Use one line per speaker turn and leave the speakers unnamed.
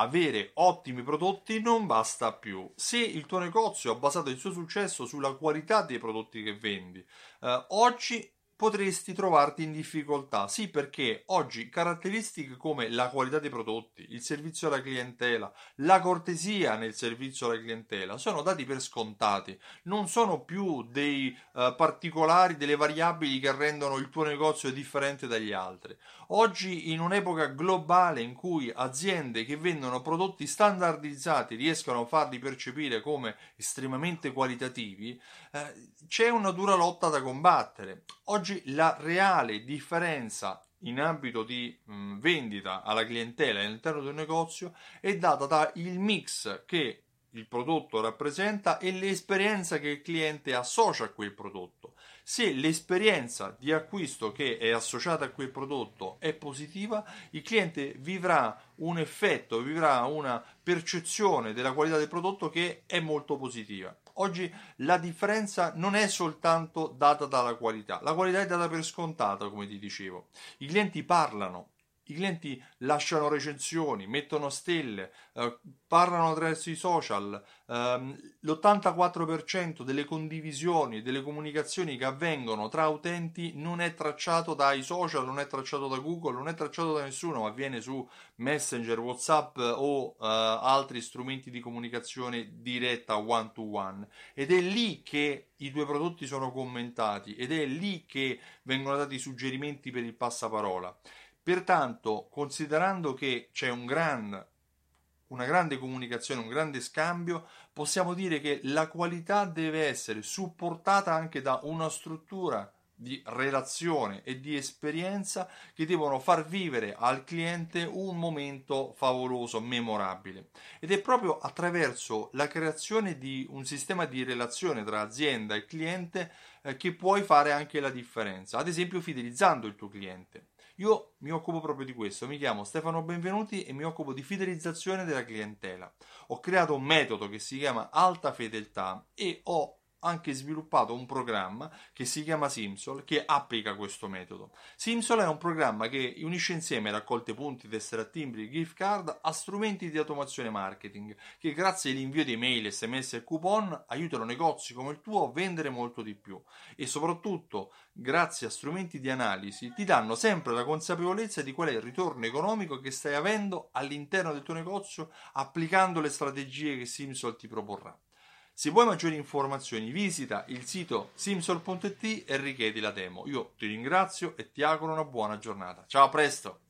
avere ottimi prodotti non basta più. Se il tuo negozio ha basato il suo successo sulla qualità dei prodotti che vendi, eh, oggi potresti trovarti in difficoltà. Sì, perché oggi caratteristiche come la qualità dei prodotti, il servizio alla clientela, la cortesia nel servizio alla clientela sono dati per scontati, non sono più dei uh, particolari, delle variabili che rendono il tuo negozio differente dagli altri. Oggi in un'epoca globale in cui aziende che vendono prodotti standardizzati riescono a farli percepire come estremamente qualitativi, eh, c'è una dura lotta da combattere. Oggi la reale differenza in ambito di mh, vendita alla clientela all'interno del negozio è data dal mix che il prodotto rappresenta e l'esperienza che il cliente associa a quel prodotto. Se l'esperienza di acquisto che è associata a quel prodotto è positiva, il cliente vivrà un effetto, vivrà una percezione della qualità del prodotto che è molto positiva. Oggi la differenza non è soltanto data dalla qualità, la qualità è data per scontata, come ti dicevo. I clienti parlano, i clienti lasciano recensioni, mettono stelle, eh, parlano attraverso i social. Eh, l'84% delle condivisioni, delle comunicazioni che avvengono tra utenti non è tracciato dai social, non è tracciato da Google, non è tracciato da nessuno, ma avviene su Messenger, WhatsApp o eh, altri strumenti di comunicazione diretta one to one. Ed è lì che i tuoi prodotti sono commentati ed è lì che vengono dati suggerimenti per il passaparola. Pertanto, considerando che c'è un gran, una grande comunicazione, un grande scambio, possiamo dire che la qualità deve essere supportata anche da una struttura di relazione e di esperienza che devono far vivere al cliente un momento favoloso, memorabile. Ed è proprio attraverso la creazione di un sistema di relazione tra azienda e cliente eh, che puoi fare anche la differenza, ad esempio fidelizzando il tuo cliente. Io mi occupo proprio di questo, mi chiamo Stefano Benvenuti e mi occupo di fidelizzazione della clientela. Ho creato un metodo che si chiama alta fedeltà e ho anche sviluppato un programma che si chiama Simsol che applica questo metodo. Simsol è un programma che unisce insieme raccolte punti, tessere timbri, gift card a strumenti di automazione marketing che grazie all'invio di mail, sms e coupon aiutano negozi come il tuo a vendere molto di più e soprattutto grazie a strumenti di analisi ti danno sempre la consapevolezza di qual è il ritorno economico che stai avendo all'interno del tuo negozio applicando le strategie che Simsol ti proporrà. Se vuoi maggiori informazioni visita il sito simsol.it e richiedi la demo. Io ti ringrazio e ti auguro una buona giornata. Ciao, a presto!